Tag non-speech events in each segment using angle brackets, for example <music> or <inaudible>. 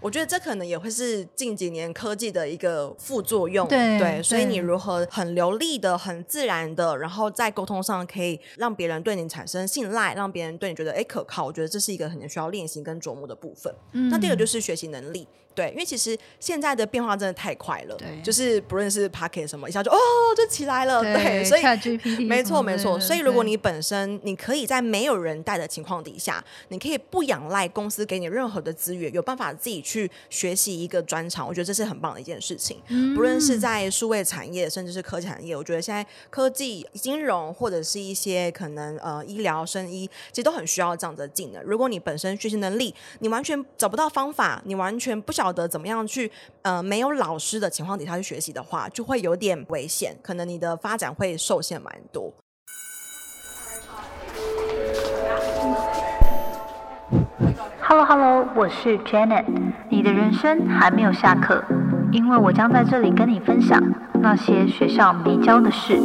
我觉得这可能也会是近几年科技的一个副作用，对，所以你如何很流利的、很自然的，然后在沟通上可以让别人对你产生信赖，让别人对你觉得哎可靠，我觉得这是一个很需要练习跟琢磨的部分。那第二个就是学习能力。对，因为其实现在的变化真的太快了，对，就是不论是 Pocket 什么，一下就哦就起来了，对，所以没错没错。所以如果你本身你可以在没有人带的情况底下，你可以不仰赖公司给你任何的资源，有办法自己去学习一个专长，我觉得这是很棒的一件事情。不论是在数位产业，甚至是科技产业，我觉得现在科技、金融或者是一些可能呃医疗、生医，其实都很需要这样的技能。如果你本身学习能力，你完全找不到方法，你完全不晓。晓得怎么样去呃没有老师的情况底下去学习的话，就会有点危险，可能你的发展会受限蛮多。Hello Hello，我是 Janet，你的人生还没有下课，因为我将在这里跟你分享那些学校没教的事。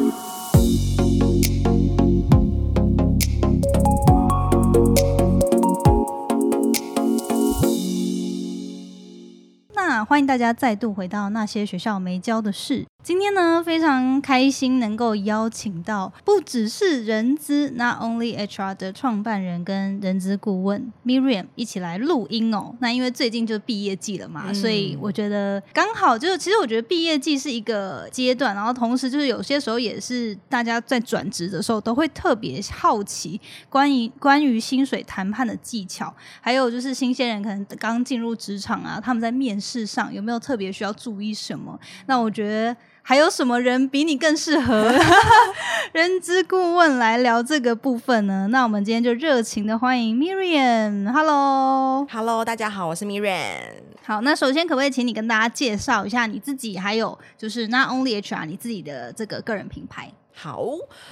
欢迎大家再度回到那些学校没教的事。今天呢，非常开心能够邀请到不只是人资，Not Only HR 的创办人跟人资顾问 Miriam 一起来录音哦。那因为最近就毕业季了嘛，所以我觉得刚好就是，其实我觉得毕业季是一个阶段，然后同时就是有些时候也是大家在转职的时候都会特别好奇关于关于薪水谈判的技巧，还有就是新鲜人可能刚进入职场啊，他们在面试上有没有特别需要注意什么？那我觉得。还有什么人比你更适合 <laughs> 人资顾问来聊这个部分呢？那我们今天就热情的欢迎 Miriam。Hello，Hello，大家好，我是 Miriam。好，那首先可不可以请你跟大家介绍一下你自己，还有就是 Not Only HR 你自己的这个个人品牌？好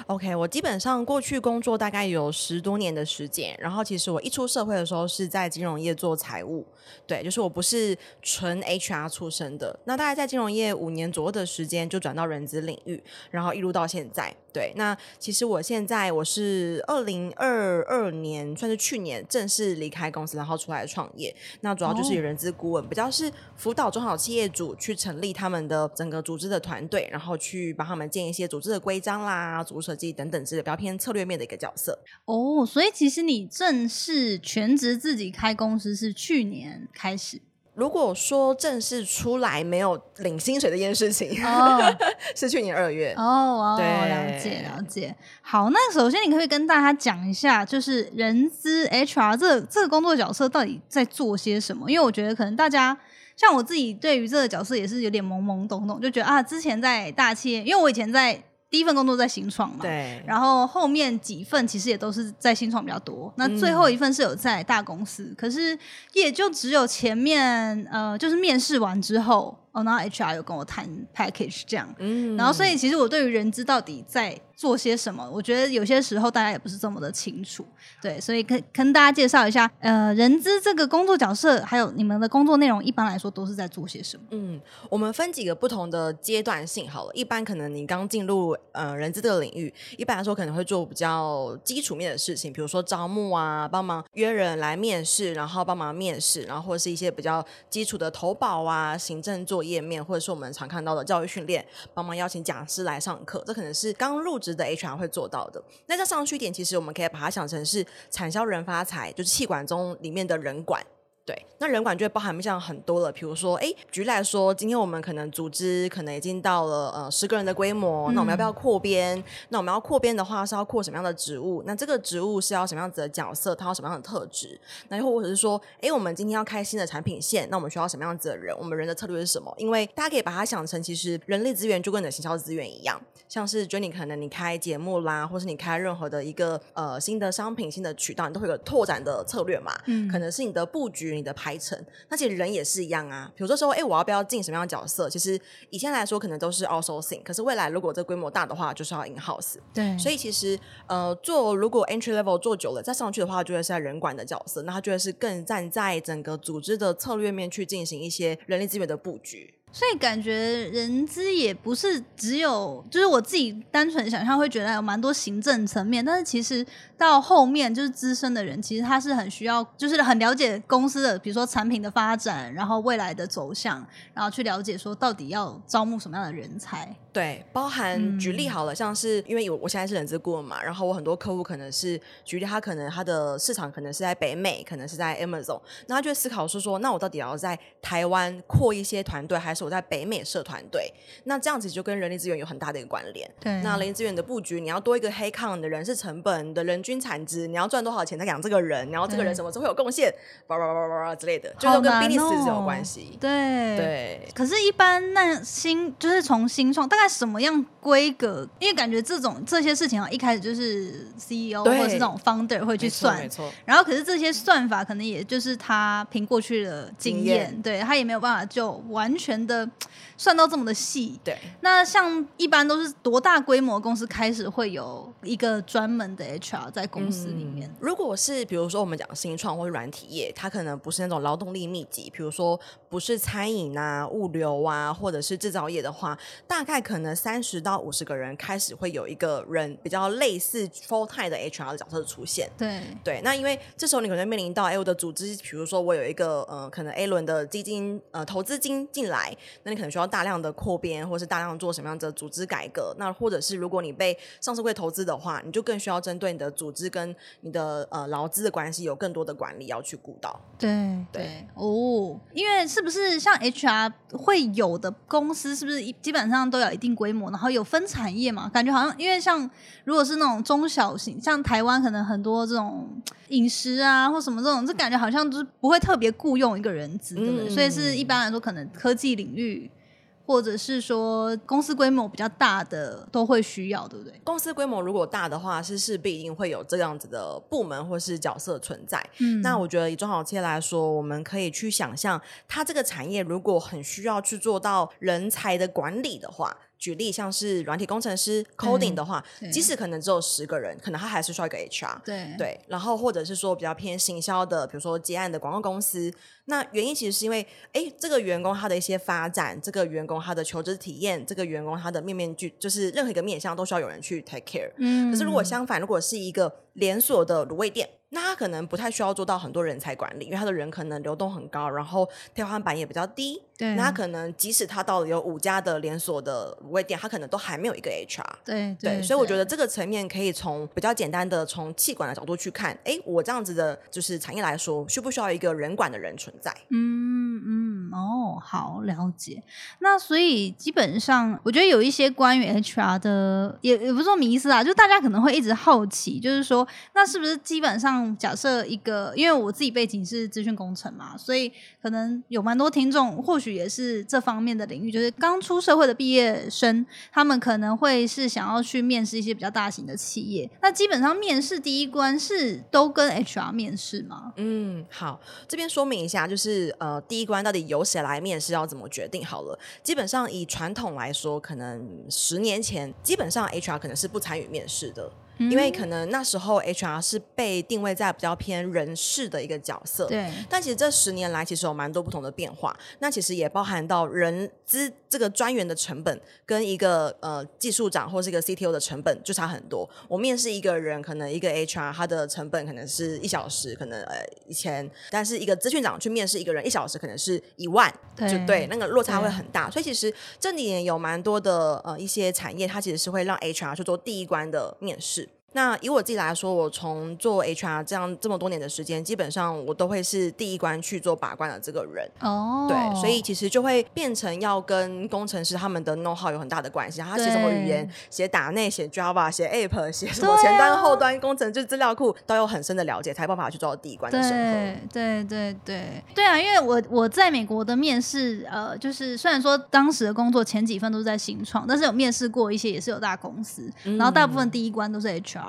，OK，我基本上过去工作大概有十多年的时间，然后其实我一出社会的时候是在金融业做财务，对，就是我不是纯 HR 出身的，那大概在金融业五年左右的时间就转到人资领域，然后一路到现在。对，那其实我现在我是二零二二年，算是去年正式离开公司，然后出来创业。那主要就是人资顾问，比较是辅导中小企业主去成立他们的整个组织的团队，然后去帮他们建一些组织的规章啦、组织设计等等之类，比较偏策略面的一个角色。哦，所以其实你正式全职自己开公司是去年开始。如果说正式出来没有领薪水这件事情，<laughs> 是去年二月哦，对，了解了解。好，那首先你可以跟大家讲一下，就是人资 HR 这这个工作角色到底在做些什么？因为我觉得可能大家像我自己对于这个角色也是有点懵懵懂懂，就觉得啊，之前在大企业，因为我以前在。第一份工作在新创嘛，对，然后后面几份其实也都是在新创比较多，那最后一份是有在大公司，可是也就只有前面呃，就是面试完之后，哦，然后 HR 有跟我谈 package 这样，嗯，然后所以其实我对于人资到底在。做些什么？我觉得有些时候大家也不是这么的清楚，对，所以跟跟大家介绍一下，呃，人资这个工作角色，还有你们的工作内容，一般来说都是在做些什么？嗯，我们分几个不同的阶段性好了。一般可能你刚进入呃人资这个领域，一般来说可能会做比较基础面的事情，比如说招募啊，帮忙约人来面试，然后帮忙面试，然后或者是一些比较基础的投保啊、行政页面，或者是我们常看到的教育训练，帮忙邀请讲师来上课，这可能是刚入职。的 HR 会做到的。那在上去点，其实我们可以把它想成是产销人发财，就是气管中里面的人管。对，那人管就会包含像很多了，比如说，哎，举例来说，今天我们可能组织可能已经到了呃十个人的规模，那我们要不要扩编？那我们要扩编的话，是要扩什么样的职务？那这个职务是要什么样子的角色？它要什么样的特质？那又或者是说，哎，我们今天要开新的产品线，那我们需要什么样子的人？我们人的策略是什么？因为大家可以把它想成，其实人力资源就跟你的行销资源一样，像是 Jenny 可能你开节目啦，或是你开任何的一个呃新的商品、新的渠道，你都会有拓展的策略嘛？嗯，可能是你的布局。于你的排程。那其实人也是一样啊，比如说说，哎，我要不要进什么样的角色？其实以前来说可能都是 outsourcing，可是未来如果这规模大的话，就是要 in house。对，所以其实呃，做如果 entry level 做久了再上去的话，就会是在人管的角色，那他就会是更站在整个组织的策略面去进行一些人力资源的布局。所以感觉人资也不是只有，就是我自己单纯想象会觉得有蛮多行政层面，但是其实到后面就是资深的人，其实他是很需要，就是很了解公司的，比如说产品的发展，然后未来的走向，然后去了解说到底要招募什么样的人才。对，包含举例好了，像是因为有我现在是人资顾问嘛，然后我很多客户可能是举例，他可能他的市场可能是在北美，可能是在 Amazon，那他就会思考是说，那我到底要在台湾扩一些团队，还是我在北美设团队？那这样子就跟人力资源有很大的一个关联。对，那人力资源的布局，你要多一个黑抗的人事成本，你的人均产值，你要赚多少钱才养这个人？然后这个人什么时候会有贡献？叭叭叭叭叭之类的，就都跟 business 有关系。对对。可是，一般那新就是从新创，大概什么样？规格，因为感觉这种这些事情啊，一开始就是 CEO 或者是这种 founder 会去算，没错。然后可是这些算法可能也就是他凭过去的经验，对他也没有办法就完全的算到这么的细。对。那像一般都是多大规模公司开始会有一个专门的 HR 在公司里面？如果是比如说我们讲新创或者软体业，它可能不是那种劳动力密集，比如说不是餐饮啊、物流啊，或者是制造业的话，大概可能三十到到五十个人开始会有一个人比较类似 full time 的 HR 的角色出现。对对，那因为这时候你可能面临到哎，我的组织，比如说我有一个呃，可能 A 轮的基金呃投资金进来，那你可能需要大量的扩编，或是大量做什么样的组织改革。那或者是如果你被上市会投资的话，你就更需要针对你的组织跟你的呃劳资的关系有更多的管理要去顾到。对对哦，因为是不是像 HR 会有的公司，是不是基本上都有一定规模，然后有。分产业嘛，感觉好像因为像如果是那种中小型，像台湾可能很多这种饮食啊或什么这种，这感觉好像就是不会特别雇佣一个人资，对不对？所以是一般来说，可能科技领域或者是说公司规模比较大的都会需要，对不对？公司规模如果大的话，是势必一定会有这样子的部门或是角色存在。嗯，那我觉得以中小企业来说，我们可以去想象，它这个产业如果很需要去做到人才的管理的话。举例像是软体工程师 coding 的话，即使可能只有十个人，可能他还是需要一个 HR。对对，然后或者是说比较偏行销的，比如说接案的广告公司。那原因其实是因为，哎，这个员工他的一些发展，这个员工他的求职体验，这个员工他的面面俱，就是任何一个面向都需要有人去 take care。嗯。可是如果相反，如果是一个连锁的卤味店。那他可能不太需要做到很多人才管理，因为他的人可能流动很高，然后天花板也比较低。对，那他可能即使他到了有五家的连锁的卤味店，他可能都还没有一个 HR。对对，所以我觉得这个层面可以从比较简单的从气管的角度去看，哎，我这样子的就是产业来说，需不需要一个人管的人存在？嗯嗯，哦，好了解。那所以基本上，我觉得有一些关于 HR 的，也也不是说迷思啊，就大家可能会一直好奇，就是说，那是不是基本上？假设一个，因为我自己背景是资讯工程嘛，所以可能有蛮多听众，或许也是这方面的领域，就是刚出社会的毕业生，他们可能会是想要去面试一些比较大型的企业。那基本上面试第一关是都跟 HR 面试吗？嗯，好，这边说明一下，就是呃，第一关到底由谁来面试，要怎么决定？好了，基本上以传统来说，可能十年前，基本上 HR 可能是不参与面试的。因为可能那时候 HR 是被定位在比较偏人事的一个角色，对。但其实这十年来，其实有蛮多不同的变化。那其实也包含到人资这个专员的成本，跟一个呃技术长或是一个 CTO 的成本就差很多。我面试一个人，可能一个 HR 他的成本可能是一小时，可能呃一千，但是一个资讯长去面试一个人，一小时可能是一万，就对，那个落差会很大。所以其实这里面有蛮多的呃一些产业，它其实是会让 HR 去做第一关的面试。那以我自己来说，我从做 HR 这样这么多年的时间，基本上我都会是第一关去做把关的这个人。哦，对，所以其实就会变成要跟工程师他们的 know how 有很大的关系。他写什么语言，写打内，写 Java，写 App，写什么前端、后端工程，就资料库都有很深的了解，才有办法去做到第一关的审核。对对对对啊！因为我我在美国的面试，呃，就是虽然说当时的工作前几份都是在新创，但是有面试过一些也是有大公司，然后大部分第一关都是 HR。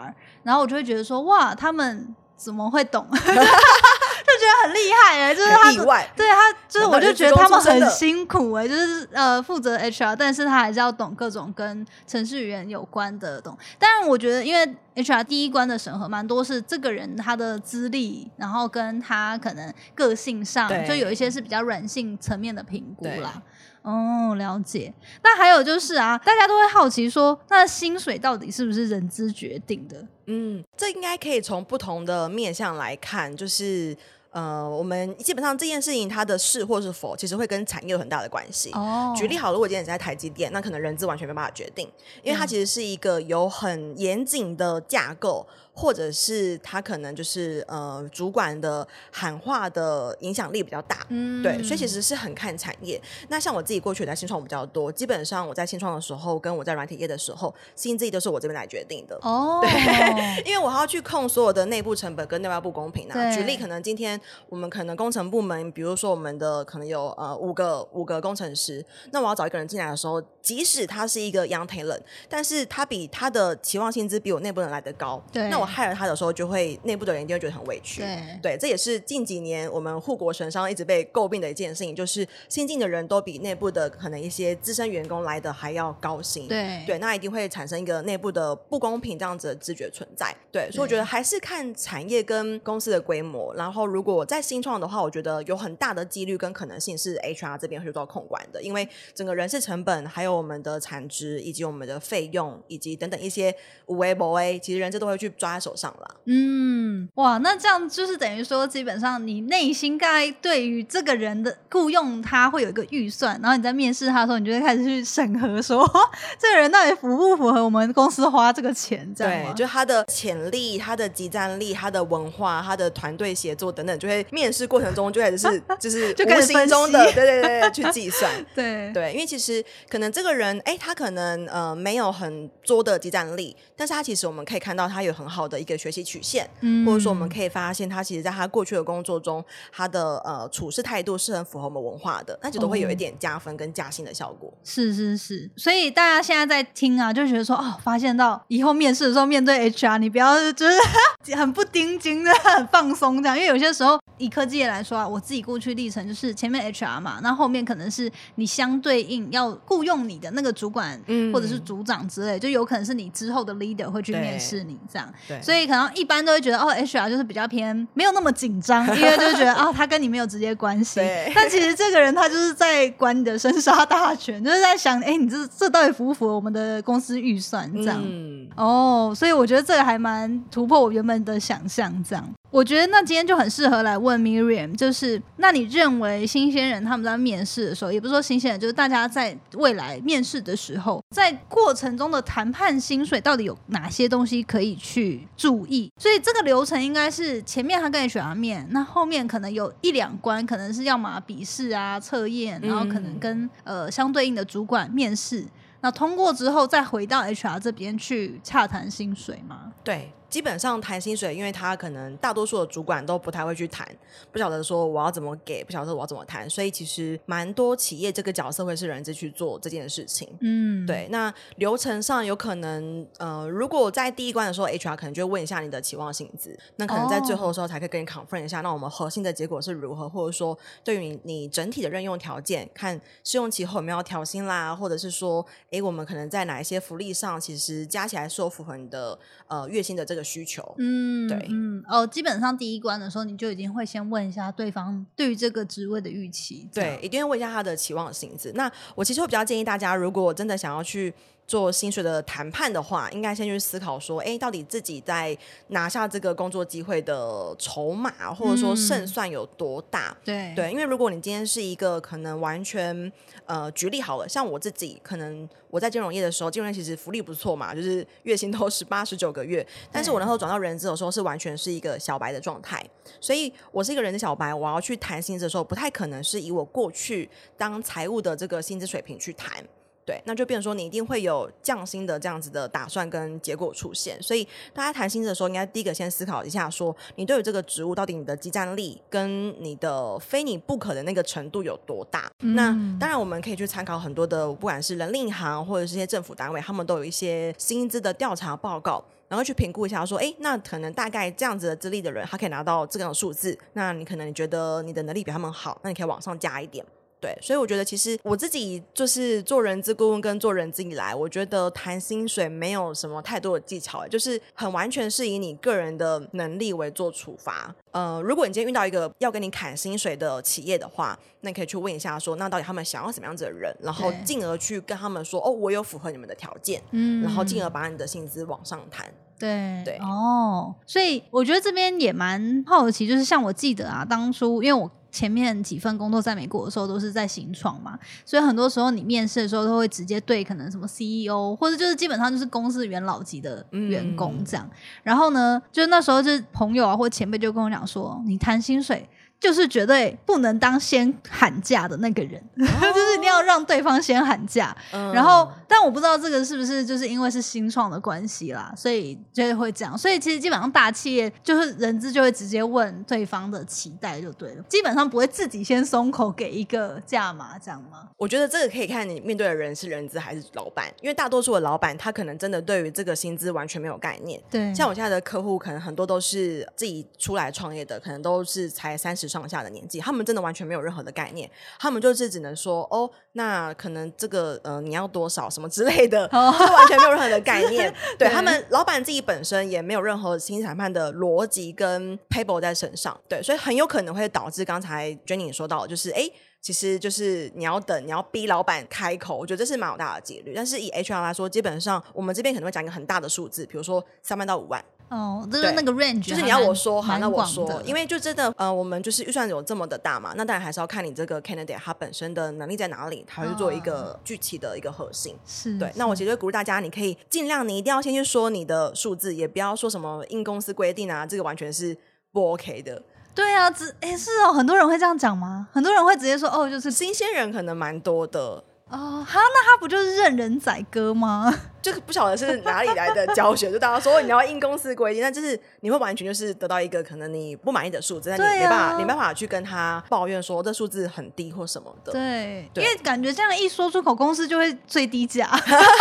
然后我就会觉得说，哇，他们怎么会懂？<laughs> 就觉得很厉害哎，就是他很意外对他就是我就觉得他们很辛苦哎，就是呃负责 HR，但是他还是要懂各种跟程序员有关的懂。当然，我觉得因为 HR 第一关的审核蛮多是这个人他的资历，然后跟他可能个性上，就有一些是比较软性层面的评估对啦。哦，了解。那还有就是啊，大家都会好奇说，那薪水到底是不是人资决定的？嗯，这应该可以从不同的面向来看，就是呃，我们基本上这件事情它的是或是否，其实会跟产业有很大的关系。哦举例好了，如果今天你在台积电，那可能人资完全没办法决定，因为它其实是一个有很严谨的架构，或者是它可能就是呃主管的喊话的影响力比较大。嗯对，所以其实是很看产业。那像我自己过去在新创比较多，基本上我在新创的时候，跟我在软体业的时候，薪资都是我这边来决定的。哦，对，<laughs> 因为我还要去控所有的内部成本跟内外部公平啊。对举例，可能今天我们可能工程部门，比如说我们的可能有呃五个五个工程师，那我要找一个人进来的时候，即使他是一个 young talent，但是他比他的期望薪资比我内部人来的高，对那我害了他的时候，就会内部的人一定会觉得很委屈。对对，这也是近几年我们护国神商一直被诟病的一件事情，就是新进的人都比内部的可能一些资深员工来的还要高薪。对对，那一定会产生一个内部的不公平这样子的知觉存在。对，所以我觉得还是看产业跟公司的规模。然后，如果在新创的话，我觉得有很大的几率跟可能性是 HR 这边会受到控管的，因为整个人事成本、还有我们的产值以及我们的费用以及等等一些无为不为，其实人事都会去抓在手上啦。嗯，哇，那这样就是等于说，基本上你内心该对于这个人的雇佣他会有一个预算，然后你在面试他的时候，你就会开始去审核说，<laughs> 这个人到底符不符合我们公司花这个钱，这样对，就他的潜力、他的集战力、他的文化、他的团队协作等等，就会面试过程中就开始是 <laughs> 就是无就开始形中的对对对对去计算。<laughs> 对。对，因为其实可能这个人，哎，他可能呃没有很多的集战力，但是他其实我们可以看到他有很好的一个学习曲线，嗯。或者说我们可以发现他其实在他过去的工作中，他的呃处事态度是很符合我们文化的，那就都会有一哦。点加分跟加薪的效果。是是是，所以大家现在在听啊，就觉得说哦，发现到以后面试的时候面对 HR，你不要就是 <laughs> 很不盯紧的，很放松这样，因为有些时候以科技业来说啊，我自己过去历程就是前面 HR 嘛，那后面可能是你相对应要雇佣你的那个主管、嗯或者是组长之类，就有可能是你之后的 leader 会去面试你这样，对，所以可能一般都会觉得哦，HR 就是比较偏没有那么紧张，<laughs> 因为就是觉得哦，他跟你没有直接关系对。但其实这个人他就是在管你的生杀大权，<laughs> 就是在想，哎，你这这到底符不符合我们的公司预算这样？嗯，哦，所以我觉得这个还蛮突破我原本的想象。这样，我觉得那今天就很适合来问 Miriam，就是那你认为新鲜人他们在面试的时候，也不是说新鲜人，就是大家在未来面试的时候，在过程中的谈判薪水到底有哪些东西可以去注意？所以这个流程应该是前面他跟 HR 面，那后面可能有一两关，可能是要么笔试啊、测验，然后可能跟呃相对应的主管面试。那通过之后，再回到 HR 这边去洽谈薪水吗？对，基本上谈薪水，因为他可能大多数的主管都不太会去谈，不晓得说我要怎么给，不晓得我要怎么谈，所以其实蛮多企业这个角色会是人资去做这件事情。嗯，对，那流程上有可能，呃，如果在第一关的时候，HR 可能就会问一下你的期望薪资，那可能在最后的时候才可以跟你 confirm 一下，那我们核心的结果是如何，或者说对于你你整体的任用条件，看试用期后有没有要调薪啦，或者是说，哎，我们可能在哪一些福利上，其实加起来是有符合你的呃月薪的这个需求。嗯，对嗯，哦，基本上第一关的时候，你就已经会先问一下对方对于这个职位的预期，对，，一定要问一下他的期望薪资。那我其实会比较建议大家，如果真的想要去做薪水的谈判的话，应该先去思考说，哎，到底自己在拿下这个工作机会的筹码，或者说胜嗯算有多大？对对，因为如果你今天是一个可能完全呃，举例好了，像我自己，可能我在金融业的时候，金融业其实福利不错嘛，就是月薪都十八、十九个月，但是我那时候转到人资的时候，是完全是一个小白的状态，所以我是一个人资小白，我要去谈薪资的时候，不太可能是以我过去当财务的这个薪资水平去谈。对，那就变成说你一定会有降薪的这样子的打算跟结果出现。所以大家谈薪资的时候，应该第一个先思考一下，说你对于这个职务到底你的激战力跟你的非你不可的那个程度有多大。那当然我们可以去参考很多的，不管是人力银行或者是一些政府单位，他们都有一些薪资的调查报告。然后去评估一下，说，哎，那可能大概这样子的资历的人，他可以拿到这样的数字。那你可能你觉得你的能力比他们好，那你可以往上加一点。对，所以我觉得其实我自己就是做人资顾问跟做人资以来，我觉得谈薪水没有什么太多的技巧，就是很完全是以你个人的能力为做处罚。呃，如果你今天遇到一个要跟你砍薪水的企业的话，那你可以去问一下，说那到底他们想要什么样子的人，然后进而去跟他们说，哦，我有符合你们的条件，嗯，然后进而把你的薪资往上谈。对对哦，所以我觉得这边也蛮好奇，就是像我记得啊，当初因为我。前面几份工作在美国的时候都是在新创嘛，所以很多时候你面试的时候都会直接对可能什么 CEO 或者就是基本上就是公司元老级的员工这样。然后呢，就那时候就是朋友啊或前辈就跟我讲说，你谈薪水。就是绝对不能当先喊价的那个人，<laughs> 就是一定要让对方先喊价。然后，但我不知道这个是不是就是因为是新创的关系啦，所以就会这样。所以其实基本上大企业就是人资就会直接问对方的期待就对了，基本上不会自己先松口给一个价码这样吗？我觉得这个可以看你面对的人是人资还是老板，因为大多数的老板他可能真的对于这个薪资完全没有概念。对，像我现在的客户，可能很多都是自己出来创业的，可能都是才三十。上下的年纪，他们真的完全没有任何的概念，他们就是只能说哦，那可能这个呃你要多少什么之类的，<laughs> 就完全没有任何的概念。<laughs> 对他们老板自己本身也没有任何薪资谈判的逻辑跟 paper 在身上，对，所以很有可能会导致刚才 Jenny 说到，就是哎，其实就是你要等，你要逼老板开口，我觉得这是蛮有大的几率。但是以 HR 来说，基本上我们这边可能会讲一个很大的数字，比如说三万到五万。哦，就是那个 range，就是你要我说好，那我说，因为就真的呃，我们就是预算有这么的大嘛，那当然还是要看你这个 candidate 他本身的能力在哪里，他会做一个具体的一个核心。是对，那我其实鼓励大家，你可以尽量你一定要先去说你的数字，也不要说什么应公司规定啊，这个完全是不 OK 的。对啊，只哎是哦，很多人会这样讲吗？很多人会直接说哦，就是新鲜人可能蛮多的。哦，哈，那他不就是任人宰割吗？<laughs> 就不晓得是哪里来的教学，就大家说你要应公司规定，那就是你会完全就是得到一个可能你不满意的数字，那你没办法，没办法去跟他抱怨说这数字很低或什么的。对，因为感觉这样一说出口，公司就会最低价。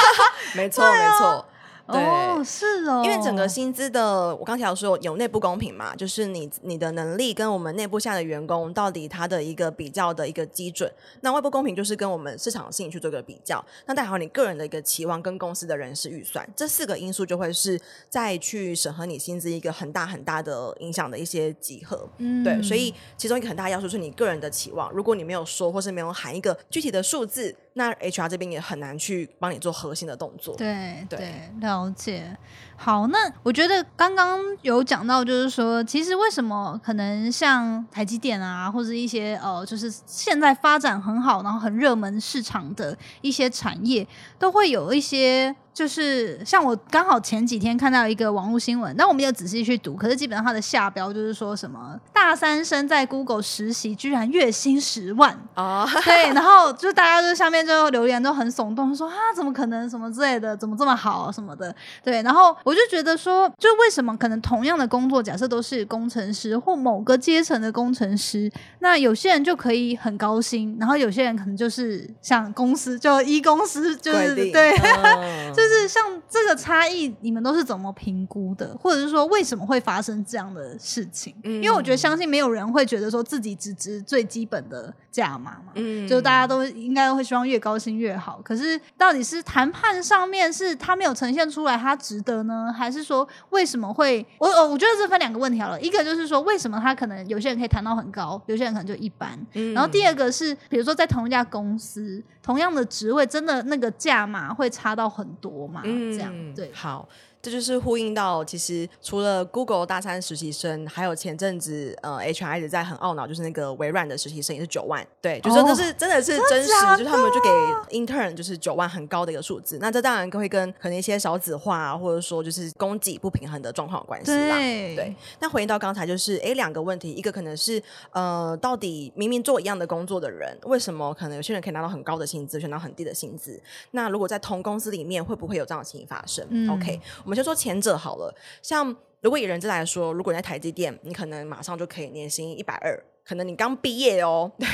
<laughs> 没错，没错。哦，是哦，因为整个薪资的，我刚才有说有内部公平嘛，就是你你的能力跟我们内部下的员工到底他的一个比较的一个基准。那外部公平就是跟我们市场性去做一个比较。那代好你个人的一个期望跟公司的人事预算，这四个因素就会是再去审核你薪资一个很大很大的影响的一些集合。嗯，对，所以其中一个很大要素是你个人的期望。如果你没有说或是没有喊一个具体的数字。那 HR 这边也很难去帮你做核心的动作。对对，了解。好，那我觉得刚刚有讲到，就是说，其实为什么可能像台积电啊，或者一些呃，就是现在发展很好，然后很热门市场的一些产业，都会有一些。就是像我刚好前几天看到一个网络新闻，那我没有仔细去读，可是基本上它的下标就是说什么大三生在 Google 实习居然月薪十万啊，对，然后就大家就下面就留言都很耸动，说啊怎么可能什么之类的，怎么这么好什么的，对，然后我就觉得说，就为什么可能同样的工作，假设都是工程师或某个阶层的工程师，那有些人就可以很高薪，然后有些人可能就是像公司就一公司就是对。<laughs> 就是像这个差异，你们都是怎么评估的？或者是说为什么会发生这样的事情？因为我觉得相信没有人会觉得说自己只值最基本的价码嘛，嗯，就大家都应该会希望越高薪越好。可是到底是谈判上面是他没有呈现出来他值得呢，还是说为什么会？我我我觉得这分两个问题好了，一个就是说为什么他可能有些人可以谈到很高，有些人可能就一般。然后第二个是比如说在同一家公司。同样的职位，真的那个价码会差到很多嘛？这样对。好，这就是呼应到，其实除了 Google 大三实习生，还有前阵子呃 HR 一直在很懊恼，就是那个微软的实习生也是九万，对，就说这是真的是真实，就是他们就给 intern 就是九万很高的一个数字。那这当然会跟可能一些少子化啊，或者说就是供给不平衡的状况有关系啦。对对，那回应到刚才就是，哎，两个问题，一个可能是呃，到底明明做一样的工作的人，为什么可能有些人可以拿到很高的薪资，却拿到很低的薪资？那如果在同公司里面，会不会有这样的情形发生、嗯 o k 我们先说前者好了。像如果以人资来说，如果你在台积电，你可能马上就可以年薪一百二。可能你刚毕业哦，<laughs> 对。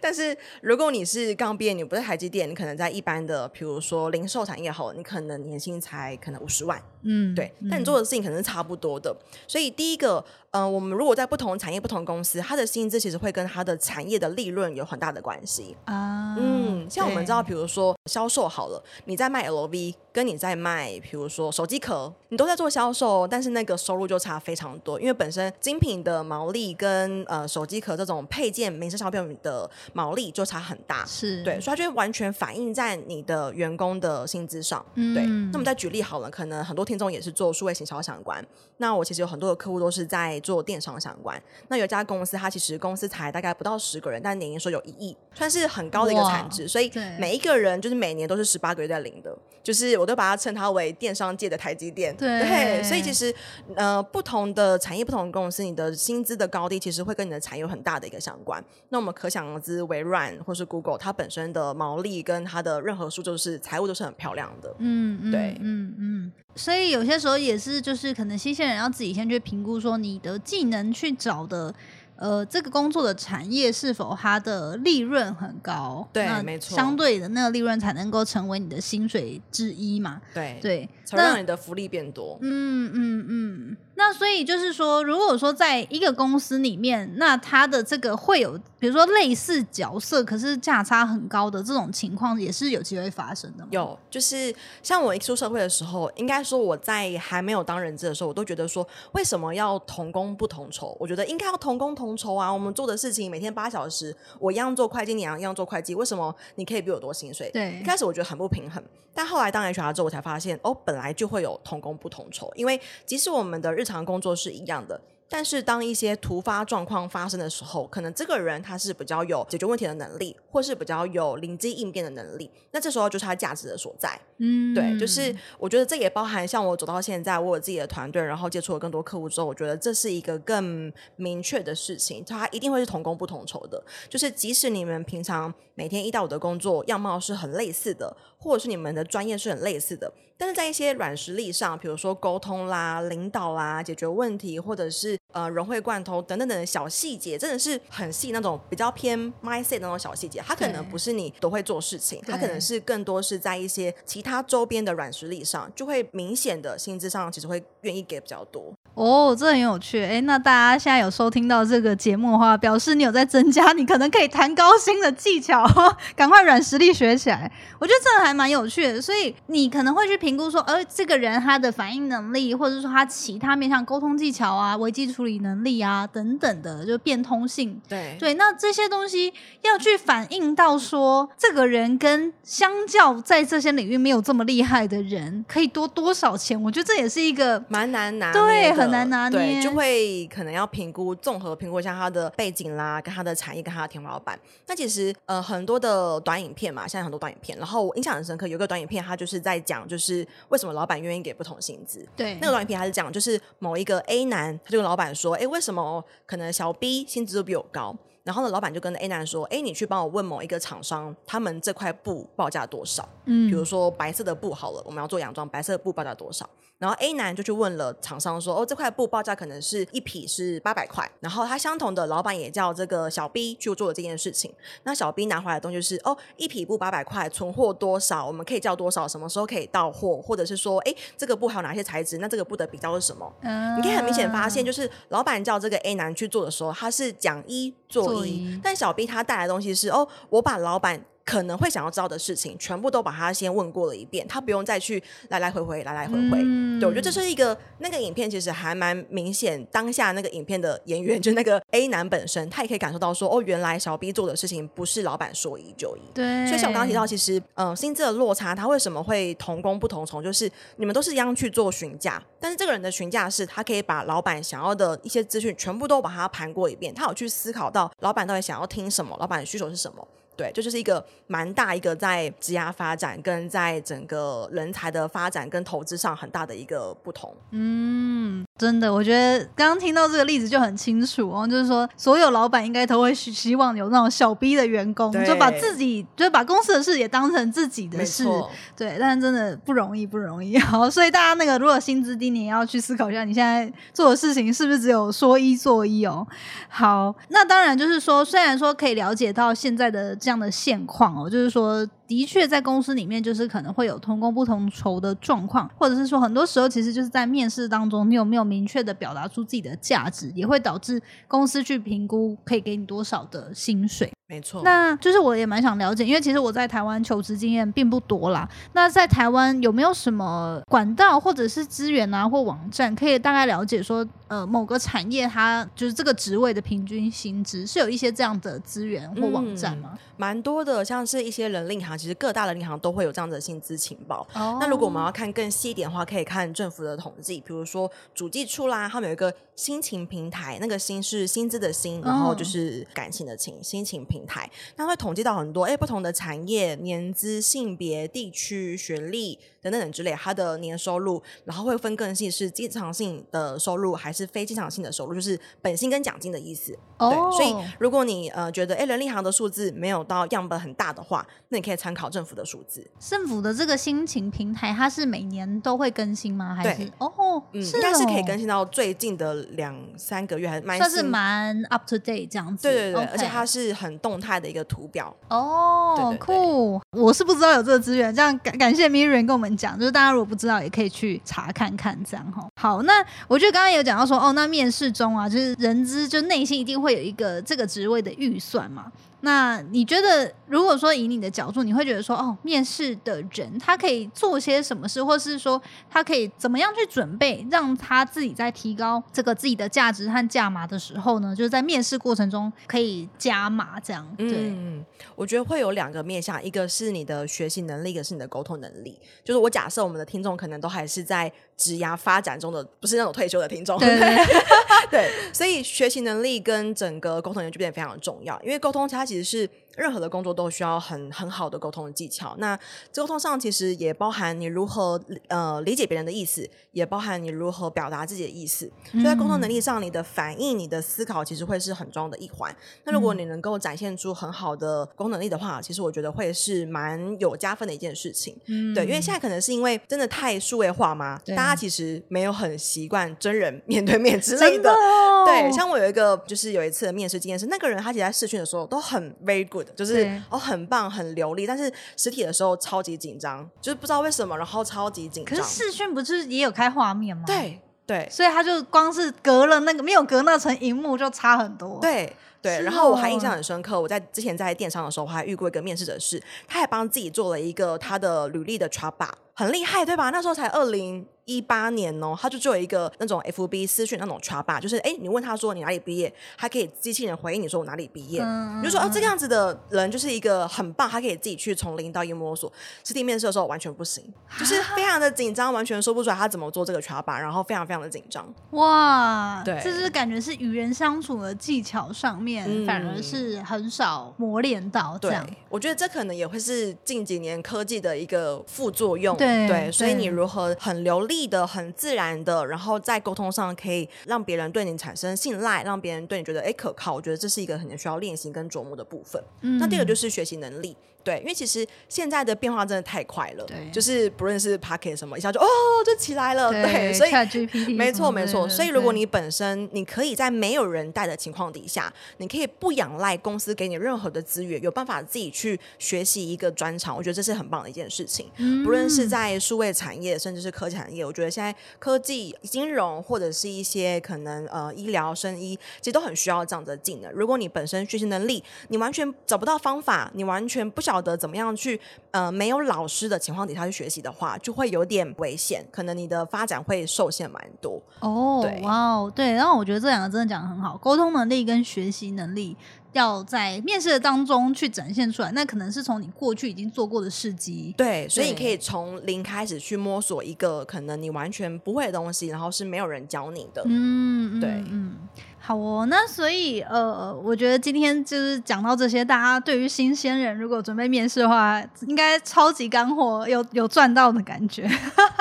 但是如果你是刚毕业，你不是台积电，你可能在一般的，比如说零售产业好了，你可能年薪才可能五十万，嗯，对，但你做的事情可能是差不多的。所以第一个，呃，我们如果在不同产业、不同公司，它的薪资其实会跟它的产业的利润有很大的关系。啊，嗯，像我们知道，比如说销售好了，你在卖 LV，跟你在卖，比如说手机壳，你都在做销售，但是那个收入就差非常多，因为本身精品的毛利跟呃手机壳这种配件、民生消费品的毛利就差很大。是，对，所以它就会完全反映在你的员工的薪资上。嗯对，那么再举例好了，可能很多听众也是做数位行销相关。那我其实有很多的客户都是在做电商相关。那有一家公司，它其实公司才大概不到十个人，但年营收有一亿，算是很高的一个产值。所以每一个人就是每年都是十八个月在领的，就是我都把它称它为电商界的台积电。对所以其实呃，不同的产业、不同的公司，你的薪资的高低其实会跟你的产业有很大的一个相关。那我们可想而知，微软或是 Google，它本身的毛利跟它的任何数就是财务都是很漂亮的。嗯，嗯对嗯嗯，所以有些时候也是，就是可能新鲜人要自己先去评估，说你的技能去找的。呃，这个工作的产业是否它的利润很高？对没错相对的那个利润才能够成为你的薪水之一嘛？对，对，才让你的福利变多。嗯嗯嗯，那所以就是说，如果说在一个公司里面，那它的这个会有，比如说类似角色，可是价差很高的这种情况，也是有机会发生的吗？有，就是像我一出社会的时候，应该说我在还没有当人质的时候，我都觉得说，为什么要同工不同酬？我觉得应该要同工同酬啊！我们做的事情每天八小时，我一样做会计，你一样做会计，为什么你可以比我多薪水？对一开始我觉得很不平衡，但后来当 HR 之后，我才发现，哦，本来就会有同工不同酬，因为即使我们的日常工作是一样的。但是当一些突发状况发生的时候，可能这个人他是比较有解决问题的能力，或是比较有灵机应变的能力，那这时候就是他价值的所在。嗯，对，就是我觉得这也包含像我走到现在，我有自己的团队，然后接触了更多客户之后，我觉得这是一个更明确的事情，它一定会是同工不同酬的。就是即使你们平常每天一到五的工作样貌是很类似的，或者是你们的专业是很类似的，但是在一些软实力上，比如说沟通啦、领导啦、解决问题，或者是呃融会贯通等等等的小细节，真的是很细那种比较偏 mindset 那种小细节，它可能不是你都会做事情，它可能是更多是在一些其他周边的软实力上，就会明显的薪资上其实会愿意给比较多。哦，这很有趣。哎，那大家现在有收听到这个节目的话，表示你有在增加你可能可以谈高薪的技巧，<laughs> 赶快软实力学起来。我觉得这个还蛮有趣的，所以你可能会去评估说，呃，这个人他的反应能力，或者说他其他面向沟通技巧啊、危机处理能力啊等等的，就变通性。对对，那这些东西要去反映到说，这个人跟相较在这些领域没有这么厉害的人，可以多多少钱？我觉得这也是一个蛮难拿对捏的很难拿捏对，就会可能要评估综合评估一下他的背景啦，跟他的产业，跟他的天花板。那其实呃很多的短影片嘛，现在很多短影片，然后我印象很深刻，有个短影片，它就是在讲就是为什么老板愿意给不同薪资。对那个短影片他是讲，就是某一个 A 男，他就跟老板说：“哎，为什么可能小 B 薪资都比我高？”然后呢，老板就跟 A 男说：“哎，你去帮我问某一个厂商，他们这块布报价多少？嗯比如说白色的布好了，我们要做洋装，白色的布报价多少？然后 A 男就去问了厂商说：“哦，这块布报价可能是一匹是八百块。”然后他相同的老板也叫这个小 B 去做了这件事情。那小 B 拿回来的东西是：哦，一匹布八百块，存货多少？我们可以叫多少？什么时候可以到货？或者是说，哎，这个布还有哪些材质？那这个布的比较是什么？嗯你可以很明显发现，就是老板叫这个 A 男去做的时候，他是讲一做一，做一但小 B 他带来的东西是哦，我把老板可能会想要知道的事情，全部都把他先问过了一遍，他不用再去来来回回、来来回回。嗯对，我觉得这是一个那个影片其实还蛮明显，当下那个影片的演员就那个 A 男本身，他也可以感受到说，哦，原来小 B 做的事情不是老板说一就一。对，所以像我刚刚提到，其实嗯、呃薪资的落差，他为什么会同工不同酬？就是你们都是一样去做询价，但是这个人的询价是他可以把老板想要的一些资讯全部都把它盘过一遍，他有去思考到老板到底想要听什么，老板的需求是什么。对，这就是一个蛮大一个在职涯发展跟在整个人才的发展跟投资上很大的一个不同。嗯，真的，我觉得刚刚听到这个例子就很清楚哦，就是说所有老板应该都会希希望有那种小逼的员工，就把自己就是把公司的事也当成自己的事，错，对，但是真的不容易，不容易。<laughs> 好，所以大家那个如果薪资低，你也要去思考一下，你现在做的事情是不是只有说一做一哦。好，那当然就是说，虽然说可以了解到现在的这样的现况哦，就是说。的确，在公司里面就是可能会有同工不同酬的状况，或者是说很多时候其实就是在面试当中，你有没有明确的表达出自己的价值，也会导致公司去评估可以给你多少的薪水。没错。那就是我也蛮想了解，因为其实我在台湾求职经验并不多啦。那在台湾有没有什么管道或者是资源啊，或网站可以大概了解说，呃，某个产业它就是这个职位的平均薪资是有一些这样的资源或网站吗？蛮多的，像是一些人力行，其实各大人力行都会有这样的薪资情报。哦那如果我们要看更细一点的话，可以看政府的统计，比如说主计处啦，他们有一个薪情平台，那个薪是薪资的薪，然后就是感情的情，薪情平台，那会统计到很多哎不同的产业、年资、性别、地区、学历等等等之类，它的年收入，然后会分更细是经常性的收入还是非经常性的收入，就是本薪跟奖金的意思。哦对，所以如果你呃觉得哎人力行的数字没有到样本很大的话，那你可以参考政府的数字。政府的这个薪情平台，它是每年都会更新吗？还是对哦，嗯，应该是可以哦更新到最近的两三个月，还蛮算是蛮 up to date 这样子。对对对而且它是很动态的一个图表。哦，酷！我是不知道有这个资源，这样感感谢 Miriam 跟我们讲，就是大家如果不知道，也可以去查看看，这样哈。好，那我觉得刚刚有讲到说，哦，那面试中啊，就是人资就内心一定会有一个这个职位的预算嘛。那你觉得，如果说以你的角度，你会觉得说，哦，面试的人他可以做些什么事，或是说他可以怎么样去准备，让他自己在提高这个自己的价值和价码的时候呢，就是在面试过程中可以加码这样。对，嗯，我觉得会有两个面向，一个是你的学习能力，一个是你的沟通能力。就是我假设我们的听众可能都还是在职涯发展中的，不是那种退休的听众。对对对 <laughs> 对，所以学习能力跟整个沟通能力就变得非常重要，因为沟通它其实是任何的工作都需要很很好的沟通的技巧。那沟通上其实也包含你如何呃理解别人的意思，也包含你如何表达自己的意思。所以在沟通能力上，你的反应、你的思考其实会是很重要的一环。那如果你能够展现出很好的沟通能力的话，其实我觉得会是蛮有加分的一件事情。嗯对，因为现在可能是因为真的太数位化嘛，大家其实没有很习惯真人面对面之类的的。哦对，像我有一个就是有一次的面试经验是，那个人他其实在试训的时候都很 very good，就是哦很棒很流利，但是实体的时候超级紧张，就是不知道为什么，然后超级紧张可是。视讯不是也有开画面吗？，对对所以他就光是隔了那个没有隔那层荧幕就差很多。，对。对，是然后我还哦印象很深刻，我在之前在电商的时候，我还遇过一个面试者是，他还帮自己做了一个他的履历的 t r a b a 很厉害，对吧？那时候才二零一八年哦，他就做了一个那种 FB 私讯那种 t r a b a 就是哎，你问他说你哪里毕业，他可以机器人回应你说我哪里毕业，嗯你就说哦，这个样子的人就是一个很棒，他可以自己去从零到一摸索。实体面试的时候完全不行，就是非常的紧张，完全说不出来他怎么做这个 t r a b a 然后非常非常的紧张。哇，对这是感觉是与人相处的技巧上面，嗯反而是很少磨练到这对样。，我觉得这可能也会是近几年科技的一个副作用。对对所以你如何很流利的、很自然的，然后在沟通上可以让别人对你产生信赖，让别人对你觉得哎可靠，我觉得这是一个很需要练习跟琢磨的部分。嗯那第二个就是学习能力。对，因为其实现在的变化真的太快了，对就是不论是 Pocket 什么，一下就哦就起来了，对，所以没错没错，所以如果你本身你可以在没有人带的情况底下，你可以不仰赖公司给你任何的资源，有办法自己去学习一个专长，我觉得这是很棒的一件事情。嗯不论是在数位产业，甚至是科技产业，我觉得现在科技、金融或者是一些可能呃医疗、生医，其实都很需要这样的技能。如果你本身学习能力，你完全找不到方法，你完全不晓晓得怎么样去呃没有老师的情况底下去学习的话，就会有点危险，可能你的发展会受限蛮多。哦对，哇哦，对，然后我觉得这两个真的讲的很好，沟通能力跟学习能力要在面试的当中去展现出来，那可能是从你过去已经做过的事迹。对，所以你可以从零开始去摸索一个可能你完全不会的东西，然后是没有人教你的。嗯，嗯对嗯，好哦。那所以呃，我觉得今天就是讲到这些，大家对于新鲜人如果准备面试的话，应该超级干货，有有赚到的感觉。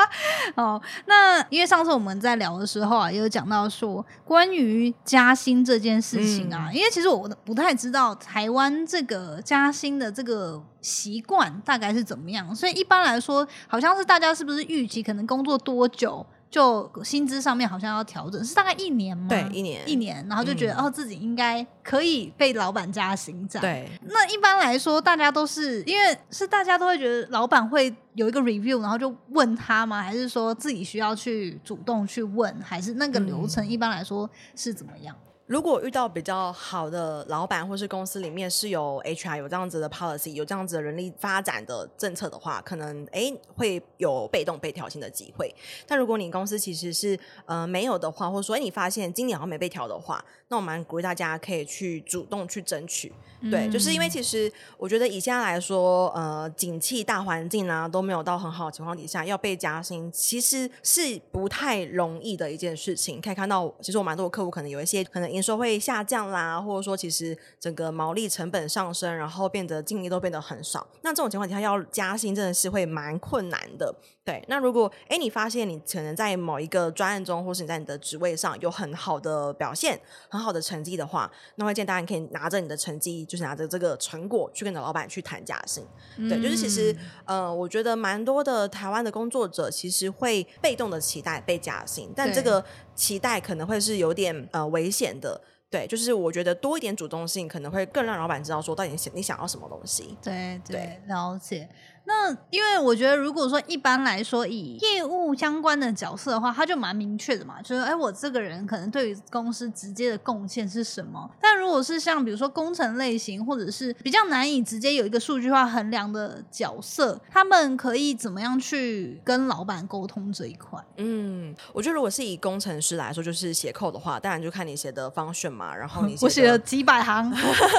<laughs> 哦，那因为上次我们在聊的时候啊，也有讲到说关于加薪这件事情啊，因为其实我不太知道台湾这个加薪的这个习惯大概是怎么样，所以一般来说，好像是大家是不是预期可能工作多久？就薪资上面好像要调整，是大概一年吗？对一年一年，然后就觉得、嗯哦，自己应该可以被老板加薪这样。，对，那一般来说，大家都是因为是大家都会觉得老板会有一个 review，然后就问他吗？还是说自己需要去主动去问？还是那个流程嗯一般来说是怎么样？如果遇到比较好的老板，或是公司里面是有 HR 有这样子的 policy，有这样子的人力发展的政策的话，可能诶会有被动被调薪的机会。但如果你公司其实是呃没有的话，或者说你发现今年好像没被调的话，那我蛮鼓励大家可以去主动去争取。对，就是因为其实我觉得以现在来说，呃，景气大环境啊都没有到很好的情况底下，要被加薪其实是不太容易的一件事情。可以看到，其实我蛮多的客户可能有一些可能营收会下降啦，或者说其实整个毛利成本上升，然后变得净利都变得很少。那这种情况底下要加薪真的是会蛮困难的。对，那如果哎你发现你可能在某一个专案中，或是你在你的职位上有很好的表现、很好的成绩的话，那会建议大家可以拿着你的成绩，就是拿着这个成果去跟你的老板去谈加薪。对，就是其实呃，我觉得蛮多的台湾的工作者其实会被动的期待被加薪，但这个期待可能会是有点呃危险的。对，就是我觉得多一点主动性，可能会更让老板知道说到底你想你想要什么东西。对对对，了解。那因为我觉得，如果说一般来说以业务相关的角色的话，他就蛮明确的嘛，就是哎，我这个人可能对于公司直接的贡献是什么。但如果是像比如说工程类型，或者是比较难以直接有一个数据化衡量的角色，他们可以怎么样去跟老板沟通这一块？嗯，我觉得如果是以工程师来说，就是写 code 的话，当然就看你写的 function 嘛，然后你我写了几百行，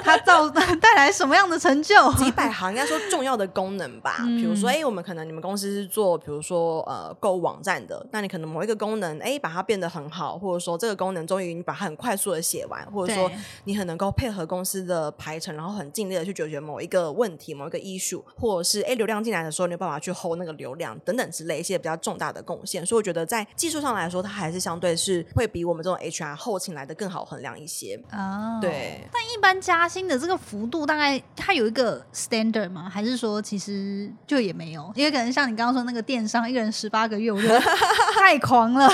它造 <laughs> 带来什么样的成就？几百行，应该说重要的功能吧。比如说，哎、我们可能你们公司是做，比如说呃购物网站的，那你可能某一个功能，哎，把它变得很好，或者说这个功能终于你把它很快速的写完，或者说你很能够配合公司的排程，然后很尽力的去解决某一个问题、某一个 issue，或者是哎流量进来的时候，你有办法去 hold 那个流量等等之类一些比较重大的贡献。所以我觉得在技术上来说，它还是相对是会比我们这种 HR 后勤来的更好衡量一些。哦，对。但一般加薪的这个幅度，大概它有一个 standard 吗？还是说其实就也没有？因为可能像你刚刚说那个电商，一个人十八个月，我觉得 <laughs> 太狂了。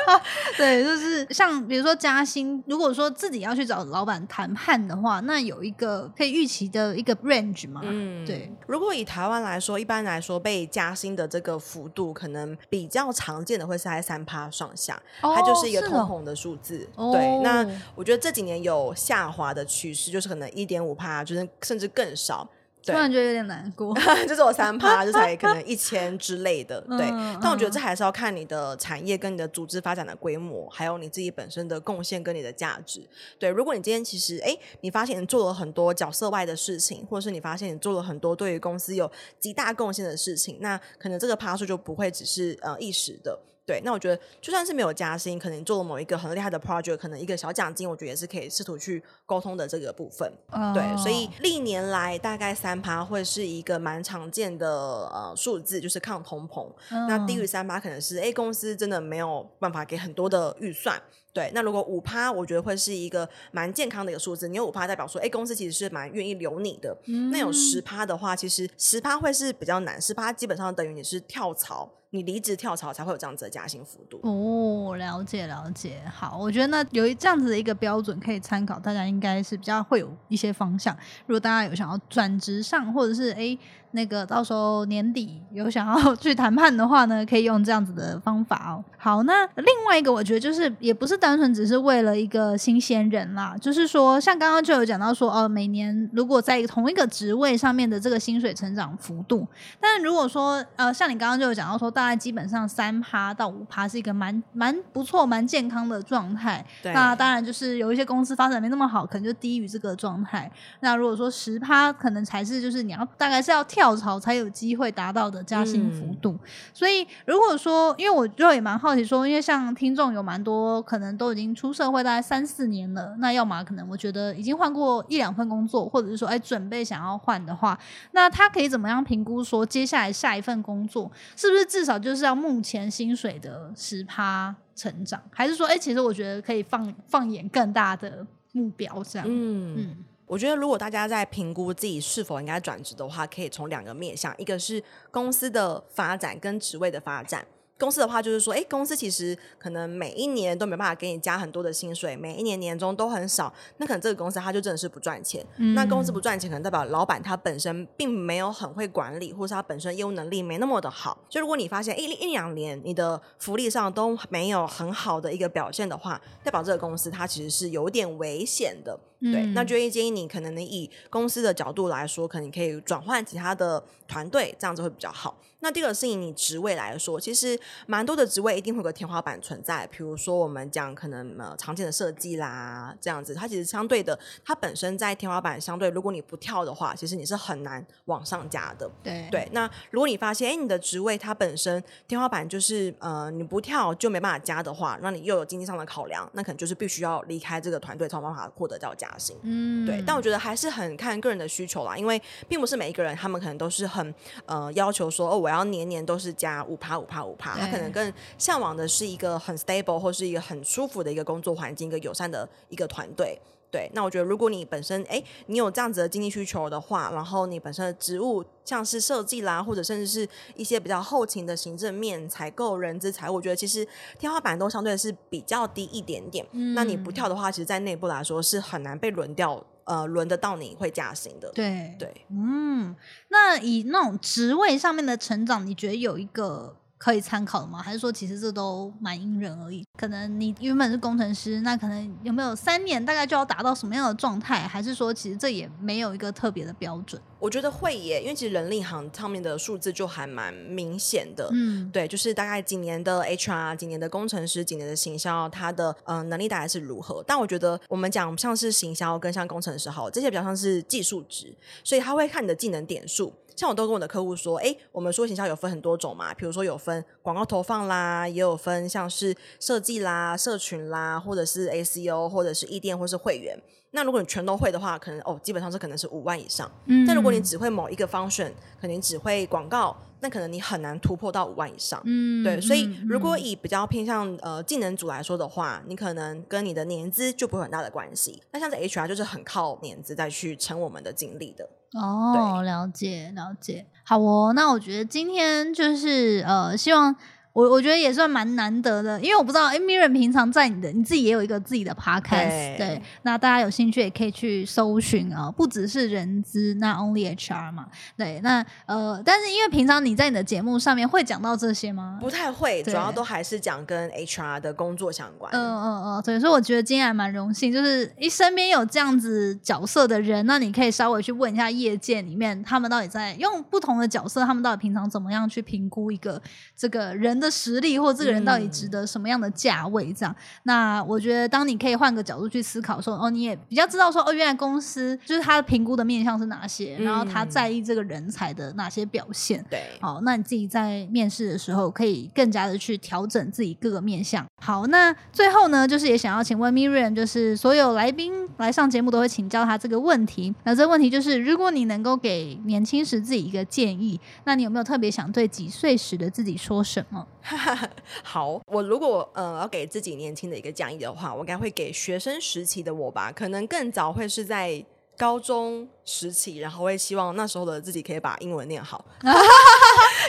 <laughs> 对，就是像比如说加薪，如果说自己要去找老板谈判的话，那有一个可以预期的一个 range 嘛？嗯，对。如果以台湾来说，一般来说被加薪的这个幅度，可能比较常见的会是在三趴上下，它就是一个哦通红的数字。哦对，那我觉得这几年有下滑的趋势，就是可能一点五趴，就是甚至更少。突然觉得有点难过。<laughs> 就是我三趴，就才可能一 <laughs> 千之类的，对。嗯但我觉得嗯这还是要看你的产业跟你的组织发展的规模，还有你自己本身的贡献跟你的价值。对，如果你今天其实哎，你发现你做了很多角色外的事情，或者是你发现你做了很多对于公司有极大贡献的事情，那可能这个趴数就不会只是呃一时的。对，那我觉得就算是没有加薪，可能做了某一个很厉害的 project，可能一个小奖金，我觉得也是可以试图去沟通的这个部分。对，所以哦历年来大概三趴会是一个蛮常见的呃数字，就是抗通膨。那低于嗯三趴可能是 A 公司真的没有办法给很多的预算。对，那如果五趴，我觉得会是一个蛮健康的一个数字。你有五趴，代表说，哎，公司其实是蛮愿意留你的。嗯那有十趴的话，其实十趴会是比较难，十趴基本上等于你是跳槽，你离职跳槽才会有这样子的加薪幅度。哦，了解了解。好，我觉得那有一这样子的一个标准可以参考，大家应该是比较会有一些方向。如果大家有想要转职上，或者是诶那个到时候年底有想要 <laughs> 去谈判的话呢，可以用这样子的方法哦。好，那另外一个我觉得就是也不是单纯只是为了一个新鲜人啦，就是说，像刚刚就有讲到说，哦，每年如果在同一个职位上面的这个薪水成长幅度，但如果说，呃，像你刚刚就有讲到说，大概基本上三趴到五趴是一个蛮蛮不错、蛮健康的状态。对那当然就是有一些公司发展没那么好，可能就低于这个状态。那如果说十趴，可能才是就是你要大概是要跳槽才有机会达到的加薪幅度。所以如果说，因为我就也蛮好奇说，因为像听众有蛮多可能都已经出社会大概三四年了，那要么可能我觉得已经换过一两份工作，或者是说哎准备想要换的话，那他可以怎么样评估说接下来下一份工作是不是至少就是要目前薪水的十趴成长，还是说哎其实我觉得可以放放眼更大的目标这样？嗯嗯我觉得，如果大家在评估自己是否应该转职的话，可以从两个面向，一个是公司的发展跟职位的发展。公司的话，就是说，哎，公司其实可能每一年都没办法给你加很多的薪水，每一年年终都很少，那可能这个公司它就真的是不赚钱。那公司不赚钱，可能代表老板他本身并没有很会管理，或是他本身业务能力没那么的好。就如果你发现一一两年你的福利上都没有很好的一个表现的话，代表这个公司它其实是有点危险的。对，那就会建议你，可能你以公司的角度来说，可能你可以转换其他的团队，这样子会比较好。那第二个是以你职位来说，其实蛮多的职位一定会有个天花板存在，比如说我们讲可能呃常见的设计啦，这样子，它其实相对的，它本身在天花板相对，如果你不跳的话，其实你是很难往上加的。对对，那如果你发现，哎，你的职位它本身天花板就是呃你不跳就没办法加的话，那你又有经济上的考量，那可能就是必须要离开这个团队才有办法获得到加薪。嗯对，但我觉得还是很看个人的需求啦，因为并不是每一个人他们可能都是很呃要求说哦，我要年年都是加五趴五趴五趴，他可能更向往的是一个很 stable 或是一个很舒服的一个工作环境，一个友善的一个团队。对，那我觉得如果你本身哎，你有这样子的经济需求的话，然后你本身的职务像是设计啦，或者甚至是一些比较后勤的行政面、采购、人资、财务，我觉得其实天花板都相对是比较低一点点。那你不跳的话，其实，在内部来说是很难被轮掉，呃，轮得到你会加薪的。对对，嗯，那以那种职位上面的成长，你觉得有一个可以参考的吗？还是说其实这都蛮因人而异？可能你原本是工程师，那可能有没有三年大概就要达到什么样的状态？还是说其实这也没有一个特别的标准？我觉得会耶，因为其实人力行上面的数字就还蛮明显的。嗯，对，就是大概几年的 HR、几年的工程师、几年的行销，他的嗯、呃能力大概是如何？但我觉得我们讲像是行销跟像工程师好，这些比较像是技术值，所以他会看你的技能点数。像我都跟我的客户说，哎，我们说行销有分很多种嘛，比如说有分广告投放啦，也有分像是设计啦、社群啦，或者是 ACO，或者是易店，或是会员。那如果你全都会的话，可能哦，基本上是可能是五万以上。嗯但如果你只会某一个 function，可能你只会广告，那可能你很难突破到五万以上。嗯对，所以嗯如果嗯以比较偏向呃技能组来说的话，你可能跟你的年资就不会很大的关系。那像是 HR 就是很靠年资再去撑我们的经历的。哦，了解了解，好哦。那我觉得今天就是呃，希望我我觉得也算蛮难得的，因为我不知道，哎 m i r a n 平常在你的你自己也有一个自己的 podcast，对那大家有兴趣也可以去搜寻啊、不只是人资，那 Only HR 嘛，对，那呃，但是因为平常你在你的节目上面会讲到这些吗？不太会，主要都还是讲跟 HR 的工作相关。嗯嗯嗯，对，所以我觉得今天还蛮荣幸，就是一身边有这样子角色的人，那你可以稍微去问一下业界里面他们到底在用不同的角色，他们到底平常怎么样去评估一个这个人的实力，或这个人到底值得什么样的价位？这样，那我觉得当你可以换个角度去思考说，哦，你也比较知道说，哦，原来公司就是他评估的面向是哪些，然后他嗯在意这个人才的哪些表现。对，好，那你自己在面试的时候，可以更加的去调整自己各个面向。好，那最后呢，就是也想要请问 Miriam，就是所有来宾来上节目都会请教他这个问题。那这个问题就是，如果你能够给年轻时自己一个建议，那你有没有特别想对几岁时的自己说什么？<laughs> 好，我如果呃要给自己年轻的一个建议的话，我应该会给学生时期的我吧，可能更早会是在高中时期，然后会希望那时候的自己可以把英文念好。<laughs>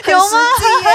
有吗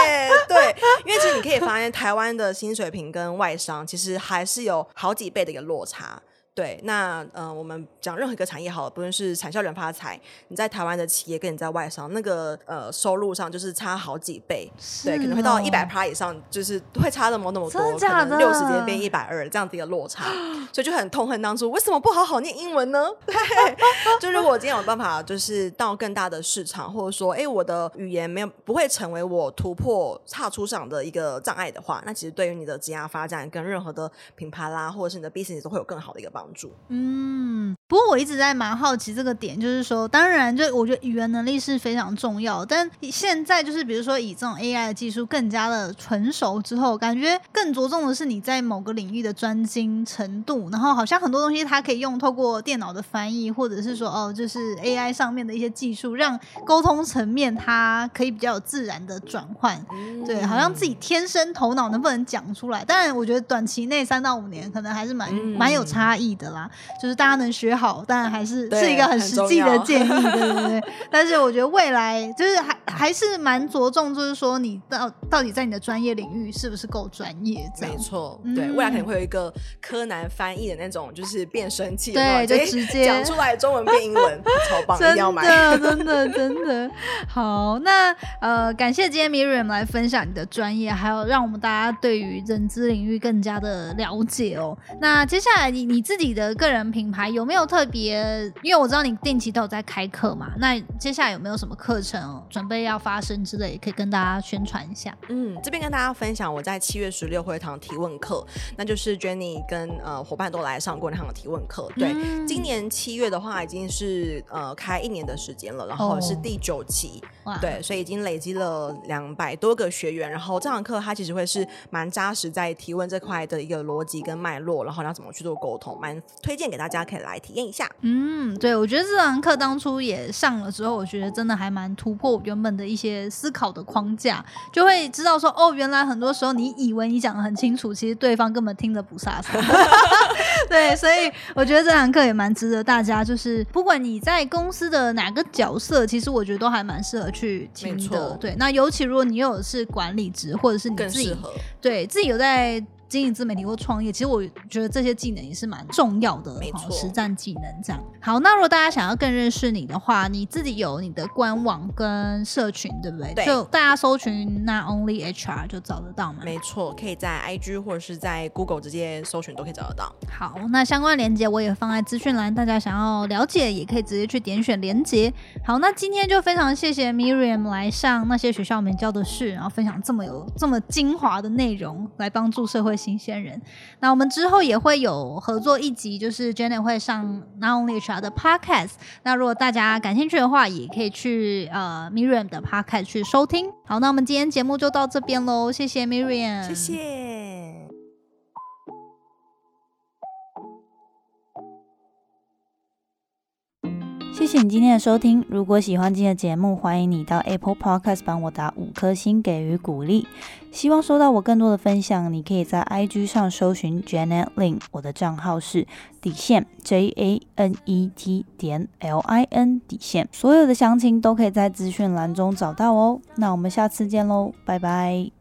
耶？对，因为其实你可以发现，台湾的薪水平跟外商其实还是有好几倍的一个落差。对，那呃，我们讲任何一个产业好了，不论是产销人发财，你在台湾的企业跟你在外商那个呃收入上就是差好几倍，对，可能会到一百趴以上，就是会差那么那么多，真假的？六十天变一百二这样子一个落差，所以就很痛恨当初为什么不好好念英文呢？<laughs> 对，就如果今天有办法，就是到更大的市场，或者说，哎，我的语言没有不会成为我突破差出场的一个障碍的话，那其实对于你的职业发展跟任何的品牌啦，或者是你的 business 都会有更好的一个帮帮助。嗯，不过我一直在蛮好奇这个点，就是说，当然，就我觉得语言能力是非常重要，但现在就是比如说以这种 AI 的技术更加的成熟之后，感觉更着重的是你在某个领域的专精程度，然后好像很多东西它可以用透过电脑的翻译，或者是说哦，就是 AI 上面的一些技术，让沟通层面它可以比较有自然的转换。对，好像自己天生头脑能不能讲出来？当然，我觉得短期内三到五年可能还是蛮蛮有差异的啦。就是大家能学好，当然还是是一个很实际的建议，对不对？<laughs> 但是我觉得未来就是还还是蛮着重，就是说你到到底在你的专业领域是不是够专业？没错，对，未来可能会有一个柯南翻译的那种，就是变声器，对，就直接讲出来中文变英文，<laughs> 超棒，真的，真的，<laughs> 真的好。那呃，感谢今天 Miriam 来分享你的专业，还有让我们大家对于人资领域更加的了解哦。那接下来你你自己的个人品牌有没有特别？因为我知道你定期都有在开课嘛。那接下来有没有什么课程准备要发生之类，可以跟大家宣传一下？嗯，这边跟大家分享，我在七月十六会堂提问课，那就是 Jenny 跟呃伙伴都来上过那堂提问课。对，今年七月的话已经是呃开一年的时间了，然后是第九期，对，所以已经累积了两百多个学员。然后这堂课它其实会是蛮扎实在提问这块的一个逻辑跟脉络，然后要怎么去做沟通，蛮推荐给大家可以来体验一下。嗯，对，我觉得这堂课当初也上了之后，我觉得真的还蛮突破原本的一些思考的框架，就会知道说，哦，原来很多时候你以为你讲的很清楚，其实对方根本听得不飒飒。<laughs> 对，所以我觉得这堂课也蛮值得大家，就是不管你在公司的哪个角色，其实我觉得都还蛮适合去听的。对，那尤其如果你有是管理职，或者是你自己，对自己有在。经营自媒体或创业，其实我觉得这些技能也是蛮重要的，没错，实战技能这样。好，那如果大家想要更认识你的话，你自己有你的官网跟社群，对不对？对。就大家搜寻那 Only HR 就找得到嘛？没错，可以在 IG 或者是在 Google 直接搜寻都可以找得到。好，那相关链接我也放在资讯栏，大家想要了解也可以直接去点选链接。好，那今天就非常谢谢 Miriam 来上那些学校没教的事，然后分享这么有这么精华的内容，来帮助社会。新鲜人，那我们之后也会有合作一集，就是 Jenny 会上 Not Only HR 的 Podcast。那如果大家感兴趣的话，也可以去呃 Miriam 的 Podcast 去收听。好，那我们今天节目就到这边喽，谢谢 Miriam，谢谢。谢谢你今天的收听。如果喜欢今天的节目，欢迎你到 Apple Podcast 帮我打五颗星，给予鼓励。希望收到我更多的分享，你可以在 IG 上搜寻 Janet Lin，我的账号是底线 J A N E T 点 L I N 底线。所有的详情都可以在资讯栏中找到哦。那我们下次见喽，拜拜。